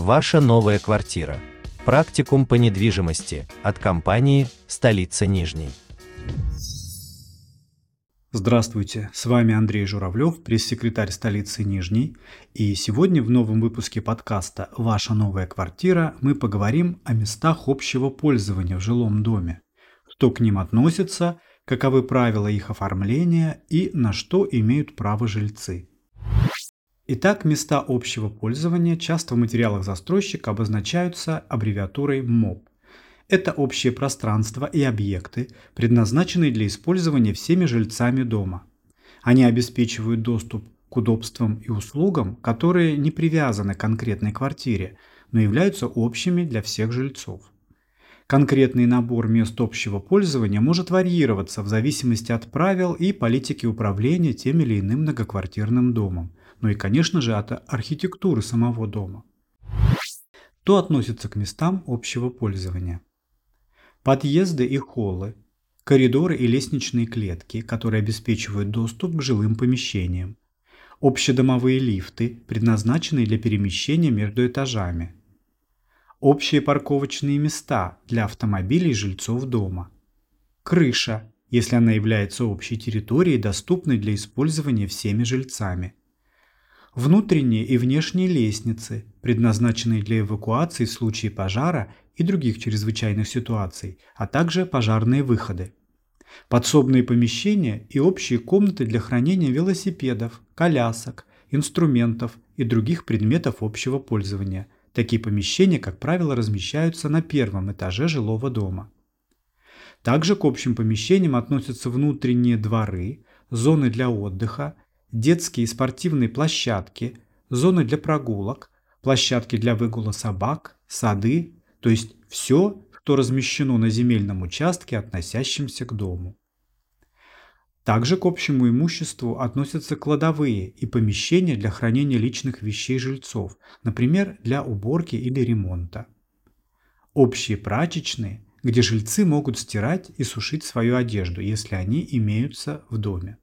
Ваша новая квартира. Практикум по недвижимости от компании «Столица Нижней». Здравствуйте, с вами Андрей Журавлев, пресс-секретарь столицы Нижней. И сегодня в новом выпуске подкаста «Ваша новая квартира» мы поговорим о местах общего пользования в жилом доме, что к ним относится, каковы правила их оформления и на что имеют право жильцы. Итак, места общего пользования часто в материалах застройщика обозначаются аббревиатурой МОП. Это общее пространство и объекты, предназначенные для использования всеми жильцами дома. Они обеспечивают доступ к удобствам и услугам, которые не привязаны к конкретной квартире, но являются общими для всех жильцов. Конкретный набор мест общего пользования может варьироваться в зависимости от правил и политики управления тем или иным многоквартирным домом, ну и, конечно же, от архитектуры самого дома. То относится к местам общего пользования. Подъезды и холлы, коридоры и лестничные клетки, которые обеспечивают доступ к жилым помещениям, общедомовые лифты, предназначенные для перемещения между этажами, общие парковочные места для автомобилей жильцов дома, крыша, если она является общей территорией, доступной для использования всеми жильцами – внутренние и внешние лестницы, предназначенные для эвакуации в случае пожара и других чрезвычайных ситуаций, а также пожарные выходы. Подсобные помещения и общие комнаты для хранения велосипедов, колясок, инструментов и других предметов общего пользования. Такие помещения, как правило, размещаются на первом этаже жилого дома. Также к общим помещениям относятся внутренние дворы, зоны для отдыха, детские и спортивные площадки, зоны для прогулок, площадки для выгула собак, сады, то есть все, что размещено на земельном участке, относящемся к дому. Также к общему имуществу относятся кладовые и помещения для хранения личных вещей жильцов, например, для уборки или ремонта. Общие прачечные, где жильцы могут стирать и сушить свою одежду, если они имеются в доме.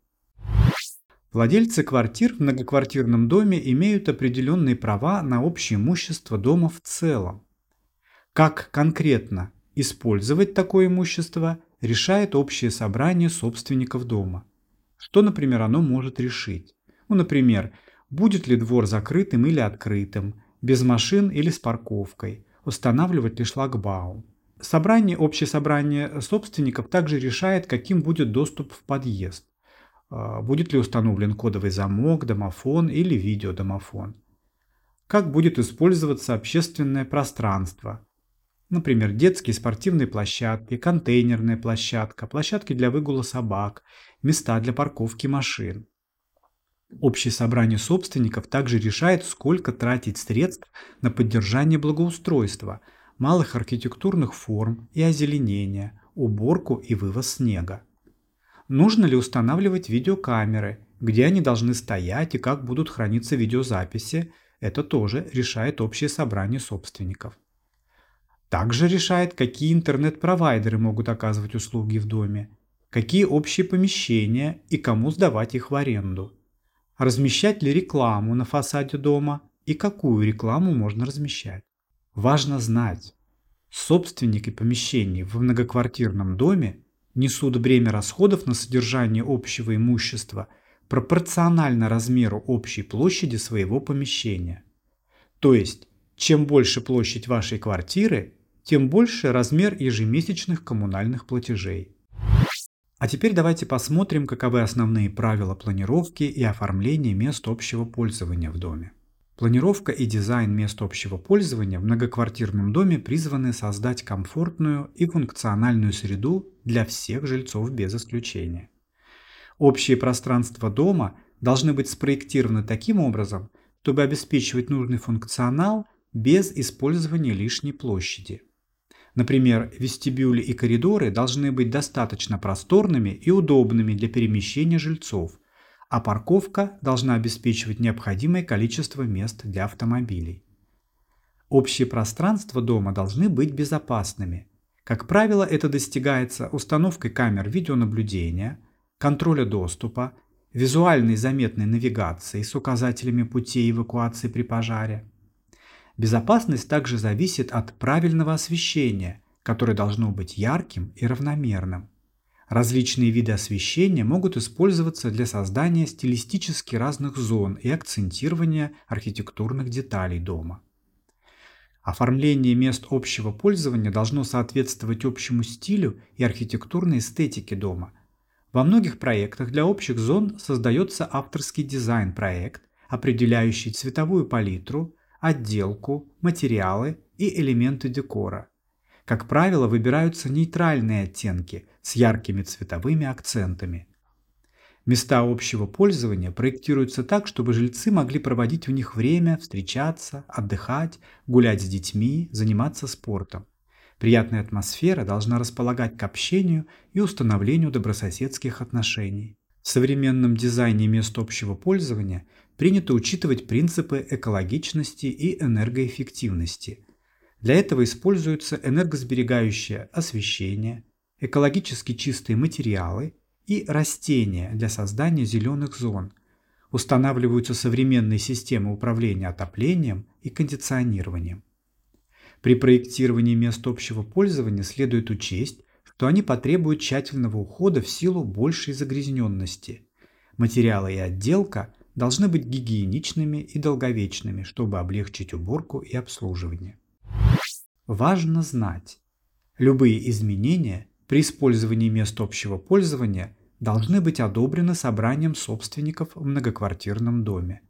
Владельцы квартир в многоквартирном доме имеют определенные права на общее имущество дома в целом. Как конкретно использовать такое имущество, решает общее собрание собственников дома. Что, например, оно может решить? Ну, например, будет ли двор закрытым или открытым, без машин или с парковкой, устанавливать ли шлагбаум. Собрание, общее собрание собственников также решает, каким будет доступ в подъезд. А, будет ли установлен кодовый замок, домофон или видеодомофон. Как будет использоваться общественное пространство. Например, детские спортивные площадки, контейнерная площадка, площадки для выгула собак, места для парковки машин. Общее собрание собственников также решает, сколько тратить средств на поддержание благоустройства, малых архитектурных форм и озеленения, уборку и вывоз снега. Нужно ли устанавливать видеокамеры, где они должны стоять и как будут храниться видеозаписи, это тоже решает общее собрание собственников. Также решает, какие интернет-провайдеры могут оказывать услуги в доме, какие общие помещения и кому сдавать их в аренду, размещать ли рекламу на фасаде дома и какую рекламу можно размещать. Важно знать, собственники помещений в многоквартирном доме несут бремя расходов на содержание общего имущества пропорционально размеру общей площади своего помещения. То есть, чем больше площадь вашей квартиры, тем больше размер ежемесячных коммунальных платежей. А теперь давайте посмотрим, каковы основные правила планировки и оформления мест общего пользования в доме. Планировка и дизайн мест общего пользования в многоквартирном доме призваны создать комфортную и функциональную среду для всех жильцов без исключения. Общие пространства дома должны быть спроектированы таким образом, чтобы обеспечивать нужный функционал без использования лишней площади. Например, вестибюли и коридоры должны быть достаточно просторными и удобными для перемещения жильцов – а парковка должна обеспечивать необходимое количество мест для автомобилей. Общие пространства дома должны быть безопасными. Как правило, это достигается установкой камер видеонаблюдения, контроля доступа, визуальной заметной навигации с указателями путей эвакуации при пожаре. Безопасность также зависит от правильного освещения, которое должно быть ярким и равномерным. Различные виды освещения могут использоваться для создания стилистически разных зон и акцентирования архитектурных деталей дома. Оформление мест общего пользования должно соответствовать общему стилю и архитектурной эстетике дома. Во многих проектах для общих зон создается авторский дизайн-проект, определяющий цветовую палитру, отделку, материалы и элементы декора. Как правило, выбираются нейтральные оттенки с яркими цветовыми акцентами. Места общего пользования проектируются так, чтобы жильцы могли проводить в них время, встречаться, отдыхать, гулять с детьми, заниматься спортом. Приятная атмосфера должна располагать к общению и установлению добрососедских отношений. В современном дизайне мест общего пользования принято учитывать принципы экологичности и энергоэффективности. Для этого используются энергосберегающее освещение, экологически чистые материалы – и растения для создания зеленых зон. Устанавливаются современные системы управления отоплением и кондиционированием. При проектировании мест общего пользования следует учесть, что они потребуют тщательного ухода в силу большей загрязненности. Материалы и отделка должны быть гигиеничными и долговечными, чтобы облегчить уборку и обслуживание. Важно знать, любые изменения при использовании мест общего пользования должны быть одобрены собранием собственников в многоквартирном доме.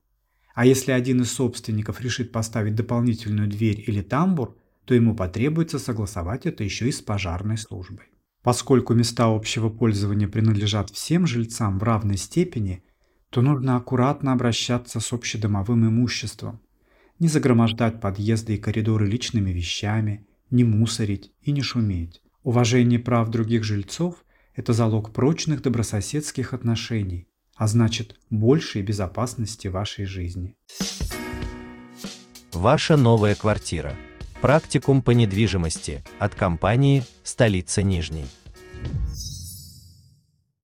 А если один из собственников решит поставить дополнительную дверь или тамбур, то ему потребуется согласовать это еще и с пожарной службой. Поскольку места общего пользования принадлежат всем жильцам в равной степени, то нужно аккуратно обращаться с общедомовым имуществом, не загромождать подъезды и коридоры личными вещами, не мусорить и не шуметь. Уважение прав других жильцов это залог прочных добрососедских отношений, а значит большей безопасности вашей жизни. Ваша новая квартира. Практикум по недвижимости от компании «Столица Нижней».